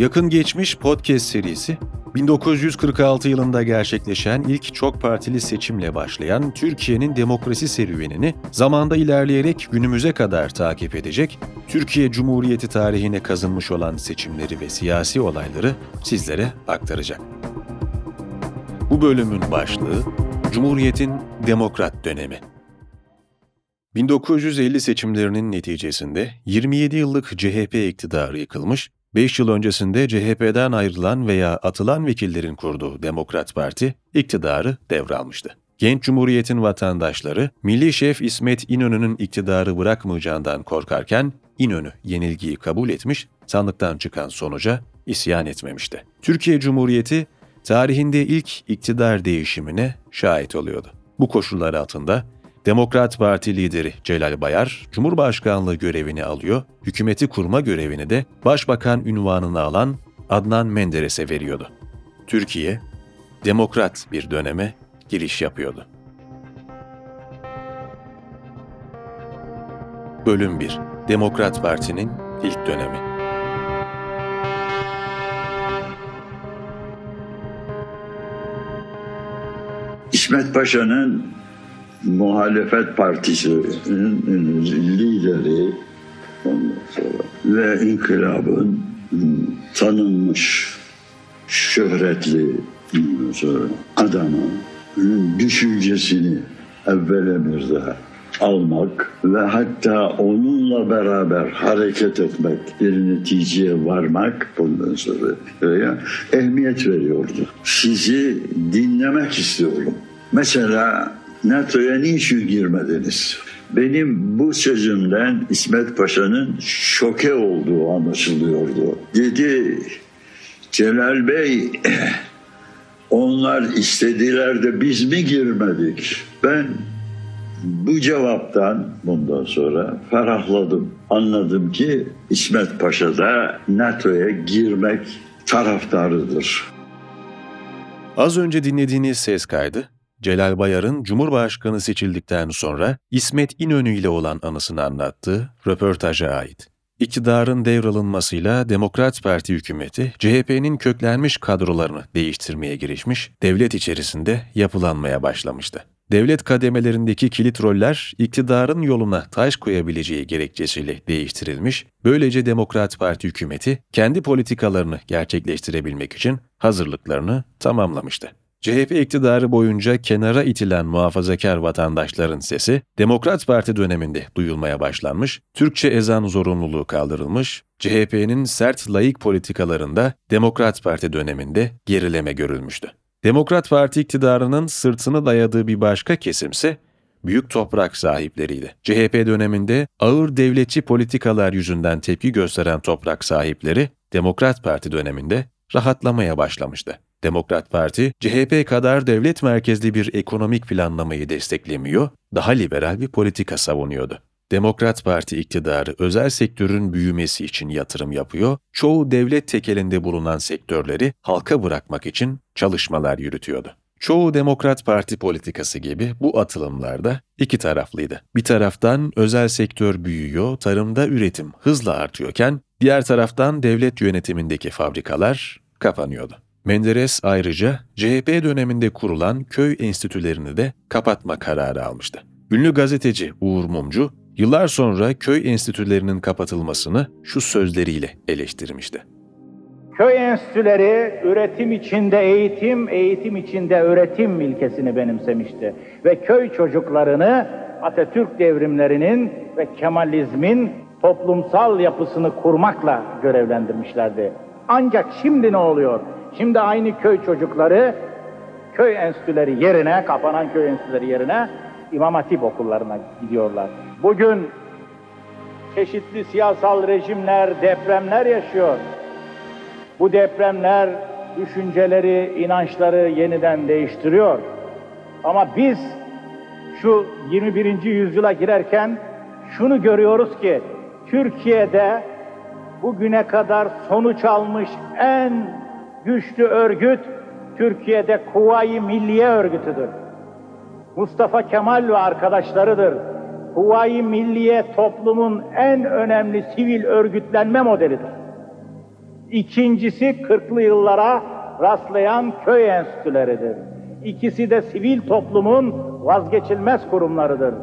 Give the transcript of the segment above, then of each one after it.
Yakın Geçmiş podcast serisi 1946 yılında gerçekleşen ilk çok partili seçimle başlayan Türkiye'nin demokrasi serüvenini zamanda ilerleyerek günümüze kadar takip edecek, Türkiye Cumhuriyeti tarihine kazınmış olan seçimleri ve siyasi olayları sizlere aktaracak. Bu bölümün başlığı Cumhuriyet'in Demokrat Dönemi. 1950 seçimlerinin neticesinde 27 yıllık CHP iktidarı yıkılmış, 5 yıl öncesinde CHP'den ayrılan veya atılan vekillerin kurduğu Demokrat Parti iktidarı devralmıştı. Genç Cumhuriyet'in vatandaşları, Milli Şef İsmet İnönü'nün iktidarı bırakmayacağından korkarken İnönü yenilgiyi kabul etmiş, sandıktan çıkan sonuca isyan etmemişti. Türkiye Cumhuriyeti tarihinde ilk iktidar değişimine şahit oluyordu. Bu koşullar altında Demokrat Parti lideri Celal Bayar, Cumhurbaşkanlığı görevini alıyor, hükümeti kurma görevini de Başbakan ünvanını alan Adnan Menderes'e veriyordu. Türkiye, demokrat bir döneme giriş yapıyordu. Bölüm 1 Demokrat Parti'nin ilk dönemi İsmet Paşa'nın muhalefet partisinin lideri ve inkılabın tanınmış şöhretli adamı düşüncesini evvela bir daha almak ve hatta onunla beraber hareket etmek, bir neticeye varmak bundan sonra ehemmiyet veriyordu. Sizi dinlemek istiyorum. Mesela NATO'ya niçin girmediniz? Benim bu sözümden İsmet Paşa'nın şoke olduğu anlaşılıyordu. Dedi Celal Bey onlar istediler de biz mi girmedik? Ben bu cevaptan bundan sonra ferahladım. Anladım ki İsmet Paşa da NATO'ya girmek taraftarıdır. Az önce dinlediğiniz ses kaydı Celal Bayar'ın Cumhurbaşkanı seçildikten sonra İsmet İnönü ile olan anısını anlattığı röportaja ait. İktidarın devralınmasıyla Demokrat Parti hükümeti CHP'nin köklenmiş kadrolarını değiştirmeye girişmiş, devlet içerisinde yapılanmaya başlamıştı. Devlet kademelerindeki kilit roller iktidarın yoluna taş koyabileceği gerekçesiyle değiştirilmiş, böylece Demokrat Parti hükümeti kendi politikalarını gerçekleştirebilmek için hazırlıklarını tamamlamıştı. CHP iktidarı boyunca kenara itilen muhafazakar vatandaşların sesi, Demokrat Parti döneminde duyulmaya başlanmış, Türkçe ezan zorunluluğu kaldırılmış, CHP'nin sert layık politikalarında Demokrat Parti döneminde gerileme görülmüştü. Demokrat Parti iktidarının sırtını dayadığı bir başka kesimse büyük toprak sahipleriydi. CHP döneminde ağır devletçi politikalar yüzünden tepki gösteren toprak sahipleri Demokrat Parti döneminde rahatlamaya başlamıştı. Demokrat Parti, CHP kadar devlet merkezli bir ekonomik planlamayı desteklemiyor, daha liberal bir politika savunuyordu. Demokrat Parti iktidarı özel sektörün büyümesi için yatırım yapıyor, çoğu devlet tekelinde bulunan sektörleri halka bırakmak için çalışmalar yürütüyordu. Çoğu Demokrat Parti politikası gibi bu atılımlarda iki taraflıydı. Bir taraftan özel sektör büyüyor, tarımda üretim hızla artıyorken, diğer taraftan devlet yönetimindeki fabrikalar kapanıyordu. Menderes ayrıca CHP döneminde kurulan köy enstitülerini de kapatma kararı almıştı. Ünlü gazeteci Uğur Mumcu, yıllar sonra köy enstitülerinin kapatılmasını şu sözleriyle eleştirmişti. Köy enstitüleri üretim içinde eğitim, eğitim içinde öğretim ilkesini benimsemişti. Ve köy çocuklarını Atatürk devrimlerinin ve Kemalizmin toplumsal yapısını kurmakla görevlendirmişlerdi. Ancak şimdi ne oluyor? Şimdi aynı köy çocukları köy enstitüleri yerine, kapanan köy enstitüleri yerine İmam Hatip okullarına gidiyorlar. Bugün çeşitli siyasal rejimler, depremler yaşıyor. Bu depremler düşünceleri, inançları yeniden değiştiriyor. Ama biz şu 21. yüzyıla girerken şunu görüyoruz ki Türkiye'de bugüne kadar sonuç almış en güçlü örgüt Türkiye'de Kuvayi Milliye Örgütü'dür. Mustafa Kemal ve arkadaşlarıdır. Kuvayi Milliye toplumun en önemli sivil örgütlenme modelidir. İkincisi 40'lı yıllara rastlayan köy enstitüleridir. İkisi de sivil toplumun vazgeçilmez kurumlarıdır.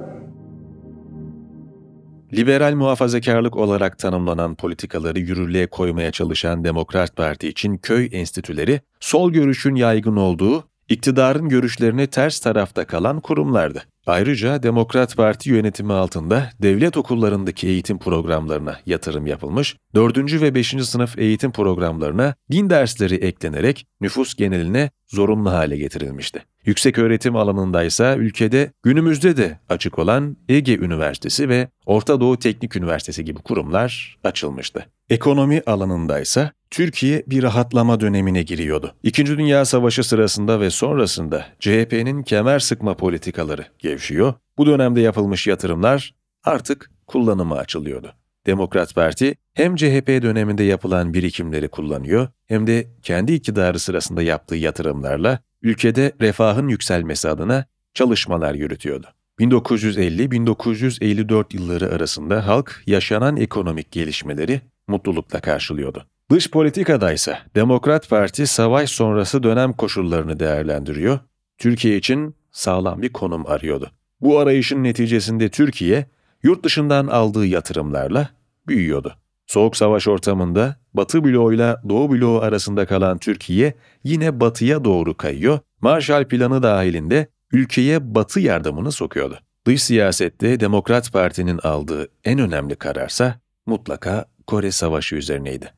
Liberal muhafazakarlık olarak tanımlanan politikaları yürürlüğe koymaya çalışan Demokrat Parti için köy enstitüleri, sol görüşün yaygın olduğu, iktidarın görüşlerine ters tarafta kalan kurumlardı. Ayrıca Demokrat Parti yönetimi altında devlet okullarındaki eğitim programlarına yatırım yapılmış, 4. ve 5. sınıf eğitim programlarına din dersleri eklenerek nüfus geneline zorunlu hale getirilmişti. Yüksek öğretim alanında ise ülkede günümüzde de açık olan Ege Üniversitesi ve Orta Doğu Teknik Üniversitesi gibi kurumlar açılmıştı. Ekonomi alanında ise Türkiye bir rahatlama dönemine giriyordu. İkinci Dünya Savaşı sırasında ve sonrasında CHP'nin kemer sıkma politikaları gevşiyor. Bu dönemde yapılmış yatırımlar artık kullanıma açılıyordu. Demokrat Parti hem CHP döneminde yapılan birikimleri kullanıyor hem de kendi iktidarı sırasında yaptığı yatırımlarla ülkede refahın yükselmesi adına çalışmalar yürütüyordu. 1950-1954 yılları arasında halk yaşanan ekonomik gelişmeleri mutlulukla karşılıyordu. Dış politikada ise Demokrat Parti savaş sonrası dönem koşullarını değerlendiriyor, Türkiye için sağlam bir konum arıyordu. Bu arayışın neticesinde Türkiye, yurt dışından aldığı yatırımlarla büyüyordu. Soğuk savaş ortamında Batı bloğuyla Doğu bloğu arasında kalan Türkiye yine batıya doğru kayıyor, Marshall Planı dahilinde ülkeye batı yardımını sokuyordu. Dış siyasette Demokrat Parti'nin aldığı en önemli kararsa mutlaka Kore Savaşı üzerineydi.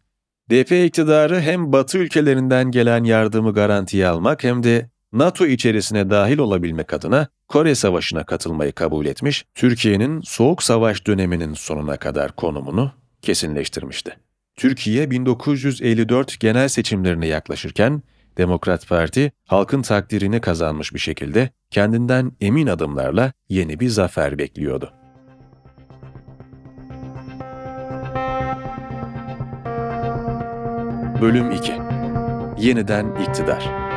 DP iktidarı hem Batı ülkelerinden gelen yardımı garantiye almak hem de NATO içerisine dahil olabilmek adına Kore Savaşı'na katılmayı kabul etmiş, Türkiye'nin Soğuk Savaş döneminin sonuna kadar konumunu kesinleştirmişti. Türkiye 1954 genel seçimlerine yaklaşırken Demokrat Parti halkın takdirini kazanmış bir şekilde kendinden emin adımlarla yeni bir zafer bekliyordu. Bölüm 2 Yeniden İktidar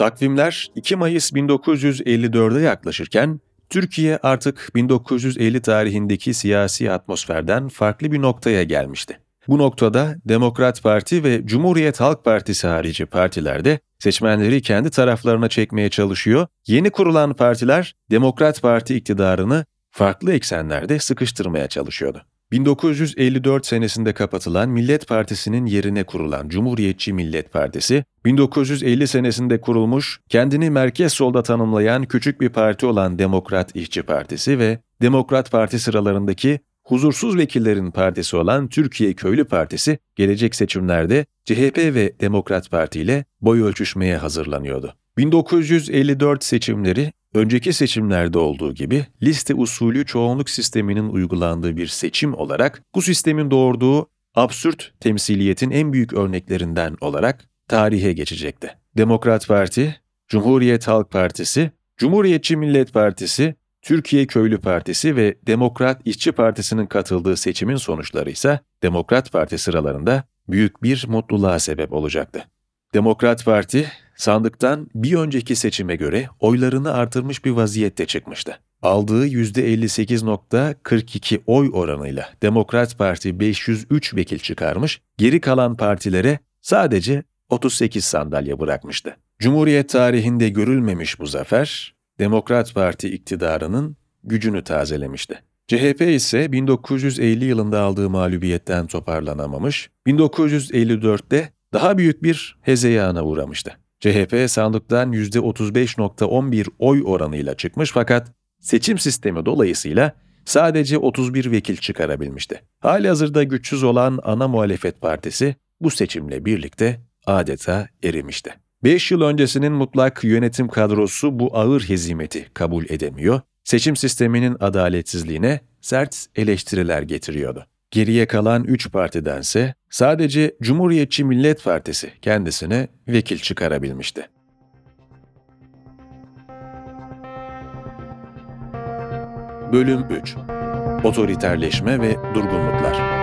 Takvimler 2 Mayıs 1954'e yaklaşırken Türkiye artık 1950 tarihindeki siyasi atmosferden farklı bir noktaya gelmişti. Bu noktada Demokrat Parti ve Cumhuriyet Halk Partisi harici partilerde seçmenleri kendi taraflarına çekmeye çalışıyor, yeni kurulan partiler Demokrat Parti iktidarını farklı eksenlerde sıkıştırmaya çalışıyordu. 1954 senesinde kapatılan Millet Partisi'nin yerine kurulan Cumhuriyetçi Millet Partisi, 1950 senesinde kurulmuş, kendini merkez solda tanımlayan küçük bir parti olan Demokrat İşçi Partisi ve Demokrat Parti sıralarındaki huzursuz vekillerin partisi olan Türkiye Köylü Partisi, gelecek seçimlerde CHP ve Demokrat Parti ile boy ölçüşmeye hazırlanıyordu. 1954 seçimleri önceki seçimlerde olduğu gibi liste usulü çoğunluk sisteminin uygulandığı bir seçim olarak bu sistemin doğurduğu absürt temsiliyetin en büyük örneklerinden olarak tarihe geçecekti. Demokrat Parti, Cumhuriyet Halk Partisi, Cumhuriyetçi Millet Partisi, Türkiye Köylü Partisi ve Demokrat İşçi Partisi'nin katıldığı seçimin sonuçları ise Demokrat Parti sıralarında büyük bir mutluluğa sebep olacaktı. Demokrat Parti sandıktan bir önceki seçime göre oylarını artırmış bir vaziyette çıkmıştı. Aldığı %58.42 oy oranıyla Demokrat Parti 503 vekil çıkarmış, geri kalan partilere sadece 38 sandalye bırakmıştı. Cumhuriyet tarihinde görülmemiş bu zafer, Demokrat Parti iktidarının gücünü tazelemişti. CHP ise 1950 yılında aldığı mağlubiyetten toparlanamamış, 1954'te daha büyük bir hezeyana uğramıştı. CHP sandıktan %35.11 oy oranıyla çıkmış fakat seçim sistemi dolayısıyla sadece 31 vekil çıkarabilmişti. Hali hazırda güçsüz olan ana muhalefet partisi bu seçimle birlikte adeta erimişti. 5 yıl öncesinin mutlak yönetim kadrosu bu ağır hezimeti kabul edemiyor, seçim sisteminin adaletsizliğine sert eleştiriler getiriyordu. Geriye kalan 3 partidense sadece Cumhuriyetçi Millet Partisi kendisine vekil çıkarabilmişti. Bölüm 3 Otoriterleşme ve Durgunluklar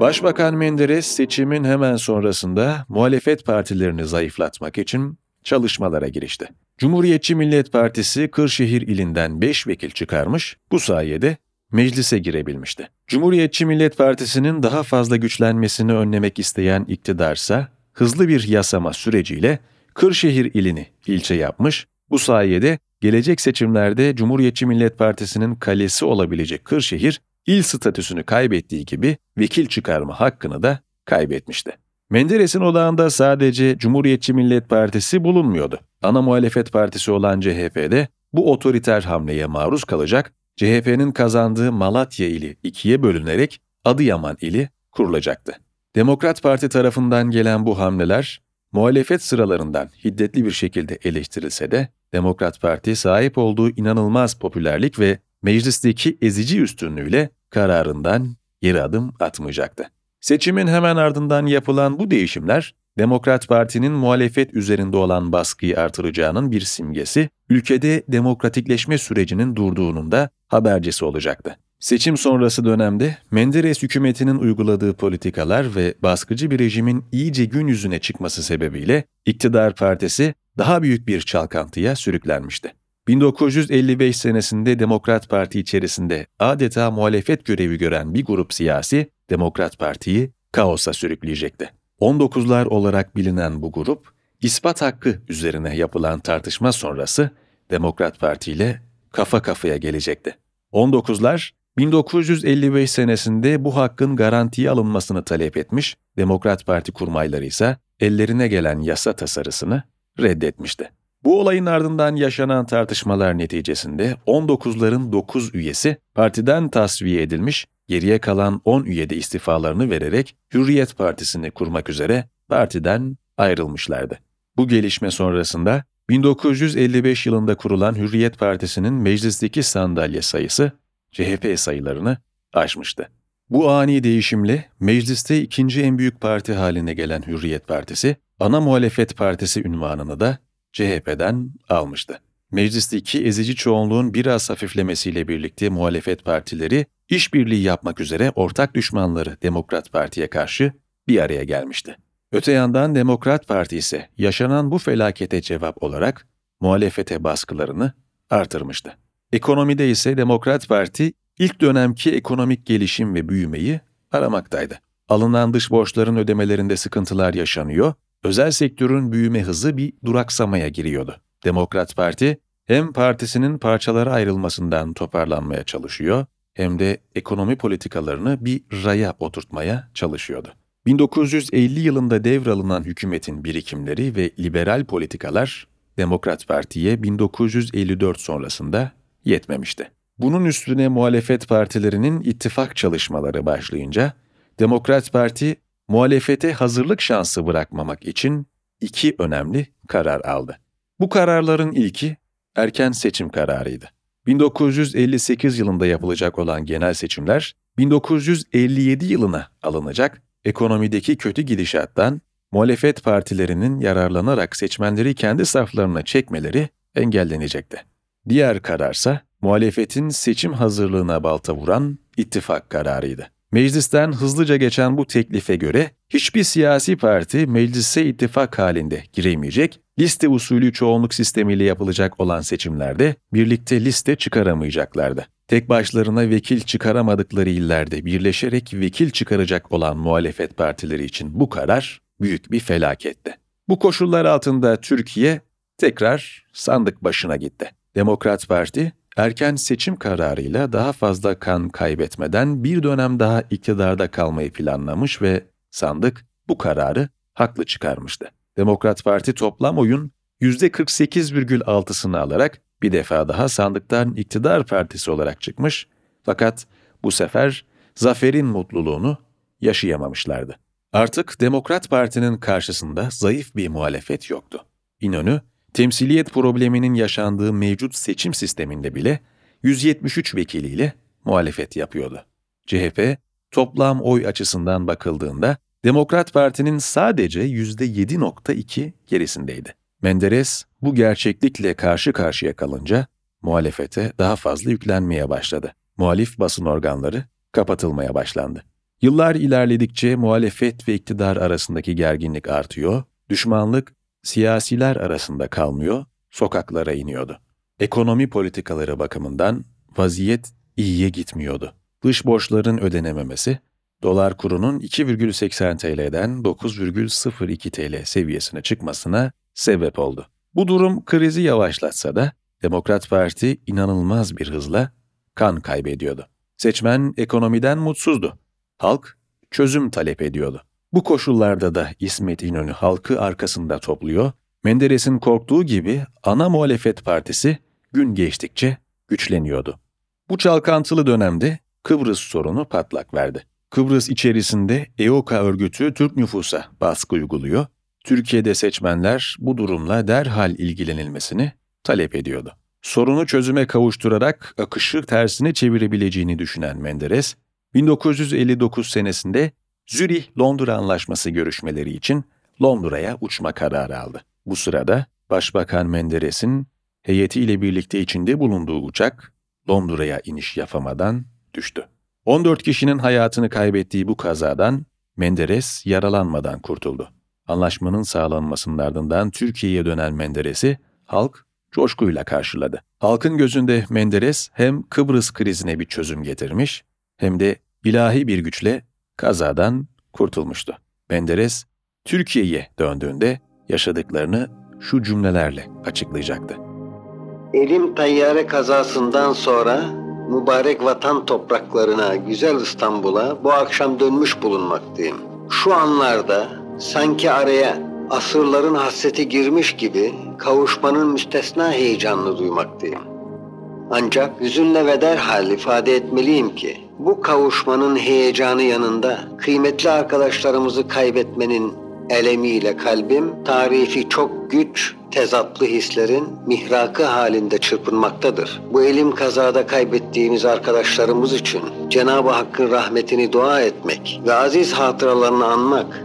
Başbakan Menderes seçimin hemen sonrasında muhalefet partilerini zayıflatmak için çalışmalara girişti. Cumhuriyetçi Millet Partisi Kırşehir ilinden 5 vekil çıkarmış, bu sayede meclise girebilmişti. Cumhuriyetçi Millet Partisi'nin daha fazla güçlenmesini önlemek isteyen iktidarsa hızlı bir yasama süreciyle Kırşehir ilini ilçe yapmış, bu sayede gelecek seçimlerde Cumhuriyetçi Millet Partisi'nin kalesi olabilecek Kırşehir, il statüsünü kaybettiği gibi vekil çıkarma hakkını da kaybetmişti. Menderes'in odağında sadece Cumhuriyetçi Millet Partisi bulunmuyordu. Ana muhalefet partisi olan CHP'de bu otoriter hamleye maruz kalacak, CHP'nin kazandığı Malatya ili ikiye bölünerek Adıyaman ili kurulacaktı. Demokrat Parti tarafından gelen bu hamleler, muhalefet sıralarından hiddetli bir şekilde eleştirilse de, Demokrat Parti sahip olduğu inanılmaz popülerlik ve meclisteki ezici üstünlüğüyle kararından geri adım atmayacaktı. Seçimin hemen ardından yapılan bu değişimler, Demokrat Parti'nin muhalefet üzerinde olan baskıyı artıracağının bir simgesi, ülkede demokratikleşme sürecinin durduğunun da habercisi olacaktı. Seçim sonrası dönemde Menderes hükümetinin uyguladığı politikalar ve baskıcı bir rejimin iyice gün yüzüne çıkması sebebiyle iktidar partisi daha büyük bir çalkantıya sürüklenmişti. 1955 senesinde Demokrat Parti içerisinde adeta muhalefet görevi gören bir grup siyasi Demokrat Parti'yi kaosa sürükleyecekti. 19'lar olarak bilinen bu grup, ispat hakkı üzerine yapılan tartışma sonrası Demokrat Parti ile kafa kafaya gelecekti. 19'lar 1955 senesinde bu hakkın garantiye alınmasını talep etmiş, Demokrat Parti kurmayları ise ellerine gelen yasa tasarısını reddetmişti. Bu olayın ardından yaşanan tartışmalar neticesinde 19'ların 9 üyesi partiden tasfiye edilmiş, geriye kalan 10 üyede istifalarını vererek Hürriyet Partisi'ni kurmak üzere partiden ayrılmışlardı. Bu gelişme sonrasında 1955 yılında kurulan Hürriyet Partisi'nin meclisteki sandalye sayısı CHP sayılarını aşmıştı. Bu ani değişimle mecliste ikinci en büyük parti haline gelen Hürriyet Partisi, ana muhalefet partisi ünvanını da CHP'den almıştı. Meclisteki ezici çoğunluğun biraz hafiflemesiyle birlikte muhalefet partileri işbirliği yapmak üzere ortak düşmanları Demokrat Parti'ye karşı bir araya gelmişti. Öte yandan Demokrat Parti ise yaşanan bu felakete cevap olarak muhalefete baskılarını artırmıştı. Ekonomide ise Demokrat Parti ilk dönemki ekonomik gelişim ve büyümeyi aramaktaydı. Alınan dış borçların ödemelerinde sıkıntılar yaşanıyor, özel sektörün büyüme hızı bir duraksamaya giriyordu. Demokrat Parti hem partisinin parçalara ayrılmasından toparlanmaya çalışıyor hem de ekonomi politikalarını bir raya oturtmaya çalışıyordu. 1950 yılında devralınan hükümetin birikimleri ve liberal politikalar Demokrat Parti'ye 1954 sonrasında yetmemişti. Bunun üstüne muhalefet partilerinin ittifak çalışmaları başlayınca Demokrat Parti muhalefete hazırlık şansı bırakmamak için iki önemli karar aldı. Bu kararların ilki erken seçim kararıydı. 1958 yılında yapılacak olan genel seçimler 1957 yılına alınacak ekonomideki kötü gidişattan muhalefet partilerinin yararlanarak seçmenleri kendi saflarına çekmeleri engellenecekti. Diğer kararsa muhalefetin seçim hazırlığına balta vuran ittifak kararıydı. Meclisten hızlıca geçen bu teklife göre hiçbir siyasi parti meclise ittifak halinde giremeyecek, liste usulü çoğunluk sistemiyle yapılacak olan seçimlerde birlikte liste çıkaramayacaklardı. Tek başlarına vekil çıkaramadıkları illerde birleşerek vekil çıkaracak olan muhalefet partileri için bu karar büyük bir felaketti. Bu koşullar altında Türkiye tekrar sandık başına gitti. Demokrat Parti erken seçim kararıyla daha fazla kan kaybetmeden bir dönem daha iktidarda kalmayı planlamış ve sandık bu kararı haklı çıkarmıştı. Demokrat Parti toplam oyun %48,6'sını alarak bir defa daha sandıktan iktidar partisi olarak çıkmış fakat bu sefer zaferin mutluluğunu yaşayamamışlardı. Artık Demokrat Parti'nin karşısında zayıf bir muhalefet yoktu. İnönü, temsiliyet probleminin yaşandığı mevcut seçim sisteminde bile 173 vekiliyle muhalefet yapıyordu. CHP, toplam oy açısından bakıldığında Demokrat Parti'nin sadece %7.2 gerisindeydi. Menderes bu gerçeklikle karşı karşıya kalınca muhalefete daha fazla yüklenmeye başladı. Muhalif basın organları kapatılmaya başlandı. Yıllar ilerledikçe muhalefet ve iktidar arasındaki gerginlik artıyor, düşmanlık siyasiler arasında kalmıyor, sokaklara iniyordu. Ekonomi politikaları bakımından vaziyet iyiye gitmiyordu. Dış borçların ödenememesi, dolar kurunun 2,80 TL'den 9,02 TL seviyesine çıkmasına sebep oldu. Bu durum krizi yavaşlatsa da Demokrat Parti inanılmaz bir hızla kan kaybediyordu. Seçmen ekonomiden mutsuzdu. Halk çözüm talep ediyordu. Bu koşullarda da İsmet İnönü halkı arkasında topluyor, Menderes'in korktuğu gibi ana muhalefet partisi gün geçtikçe güçleniyordu. Bu çalkantılı dönemde Kıbrıs sorunu patlak verdi. Kıbrıs içerisinde EOKA örgütü Türk nüfusa baskı uyguluyor, Türkiye'de seçmenler bu durumla derhal ilgilenilmesini talep ediyordu. Sorunu çözüme kavuşturarak akışı tersine çevirebileceğini düşünen Menderes, 1959 senesinde Zürih-Londra Anlaşması görüşmeleri için Londra'ya uçma kararı aldı. Bu sırada Başbakan Menderes'in heyetiyle birlikte içinde bulunduğu uçak Londra'ya iniş yapamadan düştü. 14 kişinin hayatını kaybettiği bu kazadan Menderes yaralanmadan kurtuldu. Anlaşmanın sağlanmasının ardından Türkiye'ye dönen Menderes'i halk coşkuyla karşıladı. Halkın gözünde Menderes hem Kıbrıs krizine bir çözüm getirmiş hem de ilahi bir güçle kazadan kurtulmuştu. Menderes, Türkiye'ye döndüğünde yaşadıklarını şu cümlelerle açıklayacaktı. Elim tayyare kazasından sonra mübarek vatan topraklarına, güzel İstanbul'a bu akşam dönmüş bulunmaktayım. Şu anlarda sanki araya asırların hasreti girmiş gibi kavuşmanın müstesna heyecanını duymaktayım. Ancak hüzünle ve derhal ifade etmeliyim ki bu kavuşmanın heyecanı yanında kıymetli arkadaşlarımızı kaybetmenin elemiyle kalbim tarifi çok güç, tezatlı hislerin mihrakı halinde çırpınmaktadır. Bu elim kazada kaybettiğimiz arkadaşlarımız için Cenab-ı Hakk'ın rahmetini dua etmek ve aziz hatıralarını anmak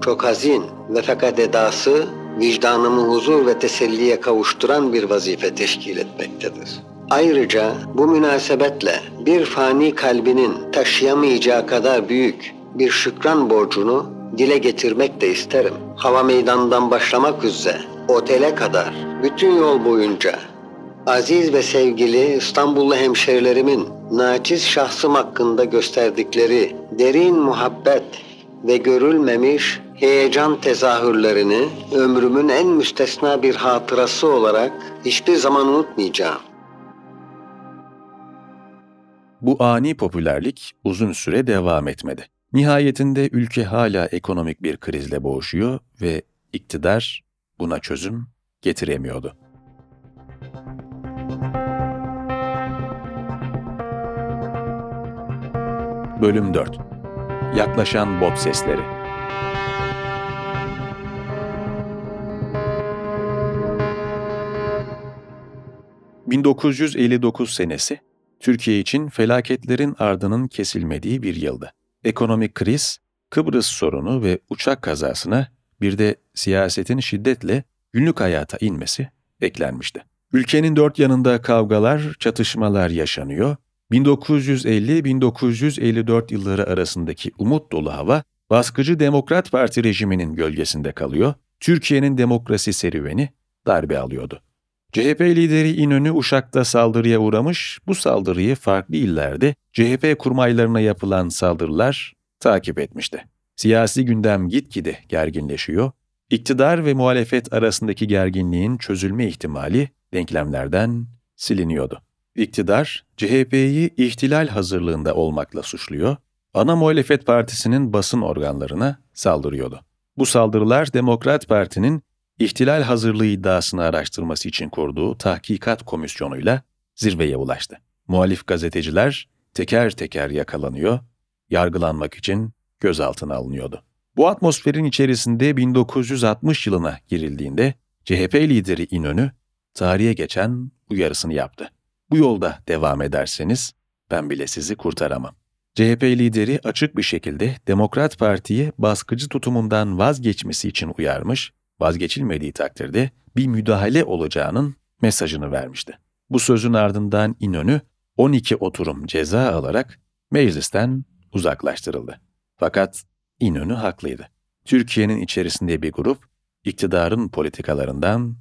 çok hazin ve fakat edası vicdanımı huzur ve teselliye kavuşturan bir vazife teşkil etmektedir. Ayrıca bu münasebetle bir fani kalbinin taşıyamayacağı kadar büyük bir şükran borcunu dile getirmek de isterim. Hava meydanından başlamak üzere otele kadar bütün yol boyunca aziz ve sevgili İstanbullu hemşerilerimin naçiz şahsım hakkında gösterdikleri derin muhabbet ve görülmemiş heyecan tezahürlerini ömrümün en müstesna bir hatırası olarak hiçbir zaman unutmayacağım. Bu ani popülerlik uzun süre devam etmedi. Nihayetinde ülke hala ekonomik bir krizle boğuşuyor ve iktidar buna çözüm getiremiyordu. Bölüm 4 Yaklaşan bot sesleri ...1959 senesi Türkiye için felaketlerin ardının kesilmediği bir yıldı. Ekonomik kriz, Kıbrıs sorunu ve uçak kazasına bir de siyasetin şiddetle günlük hayata inmesi eklenmişti. Ülkenin dört yanında kavgalar, çatışmalar yaşanıyor. 1950-1954 yılları arasındaki umut dolu hava, baskıcı Demokrat Parti rejiminin gölgesinde kalıyor. Türkiye'nin demokrasi serüveni darbe alıyordu. CHP lideri İnönü Uşak'ta saldırıya uğramış, bu saldırıyı farklı illerde CHP kurmaylarına yapılan saldırılar takip etmişti. Siyasi gündem gitgide gerginleşiyor, iktidar ve muhalefet arasındaki gerginliğin çözülme ihtimali denklemlerden siliniyordu. İktidar, CHP'yi ihtilal hazırlığında olmakla suçluyor, ana muhalefet partisinin basın organlarına saldırıyordu. Bu saldırılar Demokrat Parti'nin ihtilal hazırlığı iddiasını araştırması için kurduğu tahkikat komisyonuyla zirveye ulaştı. Muhalif gazeteciler teker teker yakalanıyor, yargılanmak için gözaltına alınıyordu. Bu atmosferin içerisinde 1960 yılına girildiğinde CHP lideri İnönü tarihe geçen uyarısını yaptı. Bu yolda devam ederseniz ben bile sizi kurtaramam. CHP lideri açık bir şekilde Demokrat Parti'yi baskıcı tutumundan vazgeçmesi için uyarmış vazgeçilmediği takdirde bir müdahale olacağının mesajını vermişti. Bu sözün ardından İnönü 12 oturum ceza alarak meclisten uzaklaştırıldı. Fakat İnönü haklıydı. Türkiye'nin içerisinde bir grup iktidarın politikalarından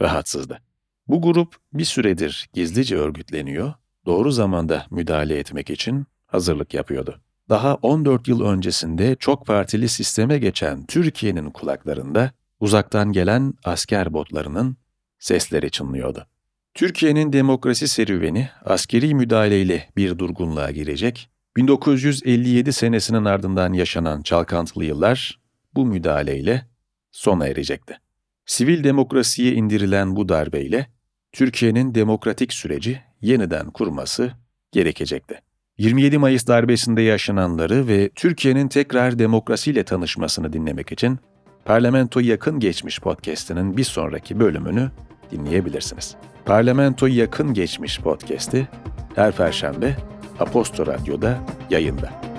rahatsızdı. Bu grup bir süredir gizlice örgütleniyor, doğru zamanda müdahale etmek için hazırlık yapıyordu. Daha 14 yıl öncesinde çok partili sisteme geçen Türkiye'nin kulaklarında uzaktan gelen asker botlarının sesleri çınlıyordu. Türkiye'nin demokrasi serüveni askeri müdahaleyle bir durgunluğa girecek, 1957 senesinin ardından yaşanan çalkantılı yıllar bu müdahaleyle sona erecekti. Sivil demokrasiye indirilen bu darbeyle Türkiye'nin demokratik süreci yeniden kurması gerekecekti. 27 Mayıs darbesinde yaşananları ve Türkiye'nin tekrar demokrasiyle tanışmasını dinlemek için Parlamento Yakın Geçmiş podcast'inin bir sonraki bölümünü dinleyebilirsiniz. Parlamento Yakın Geçmiş podcast'i her perşembe Aposto Radyo'da yayında.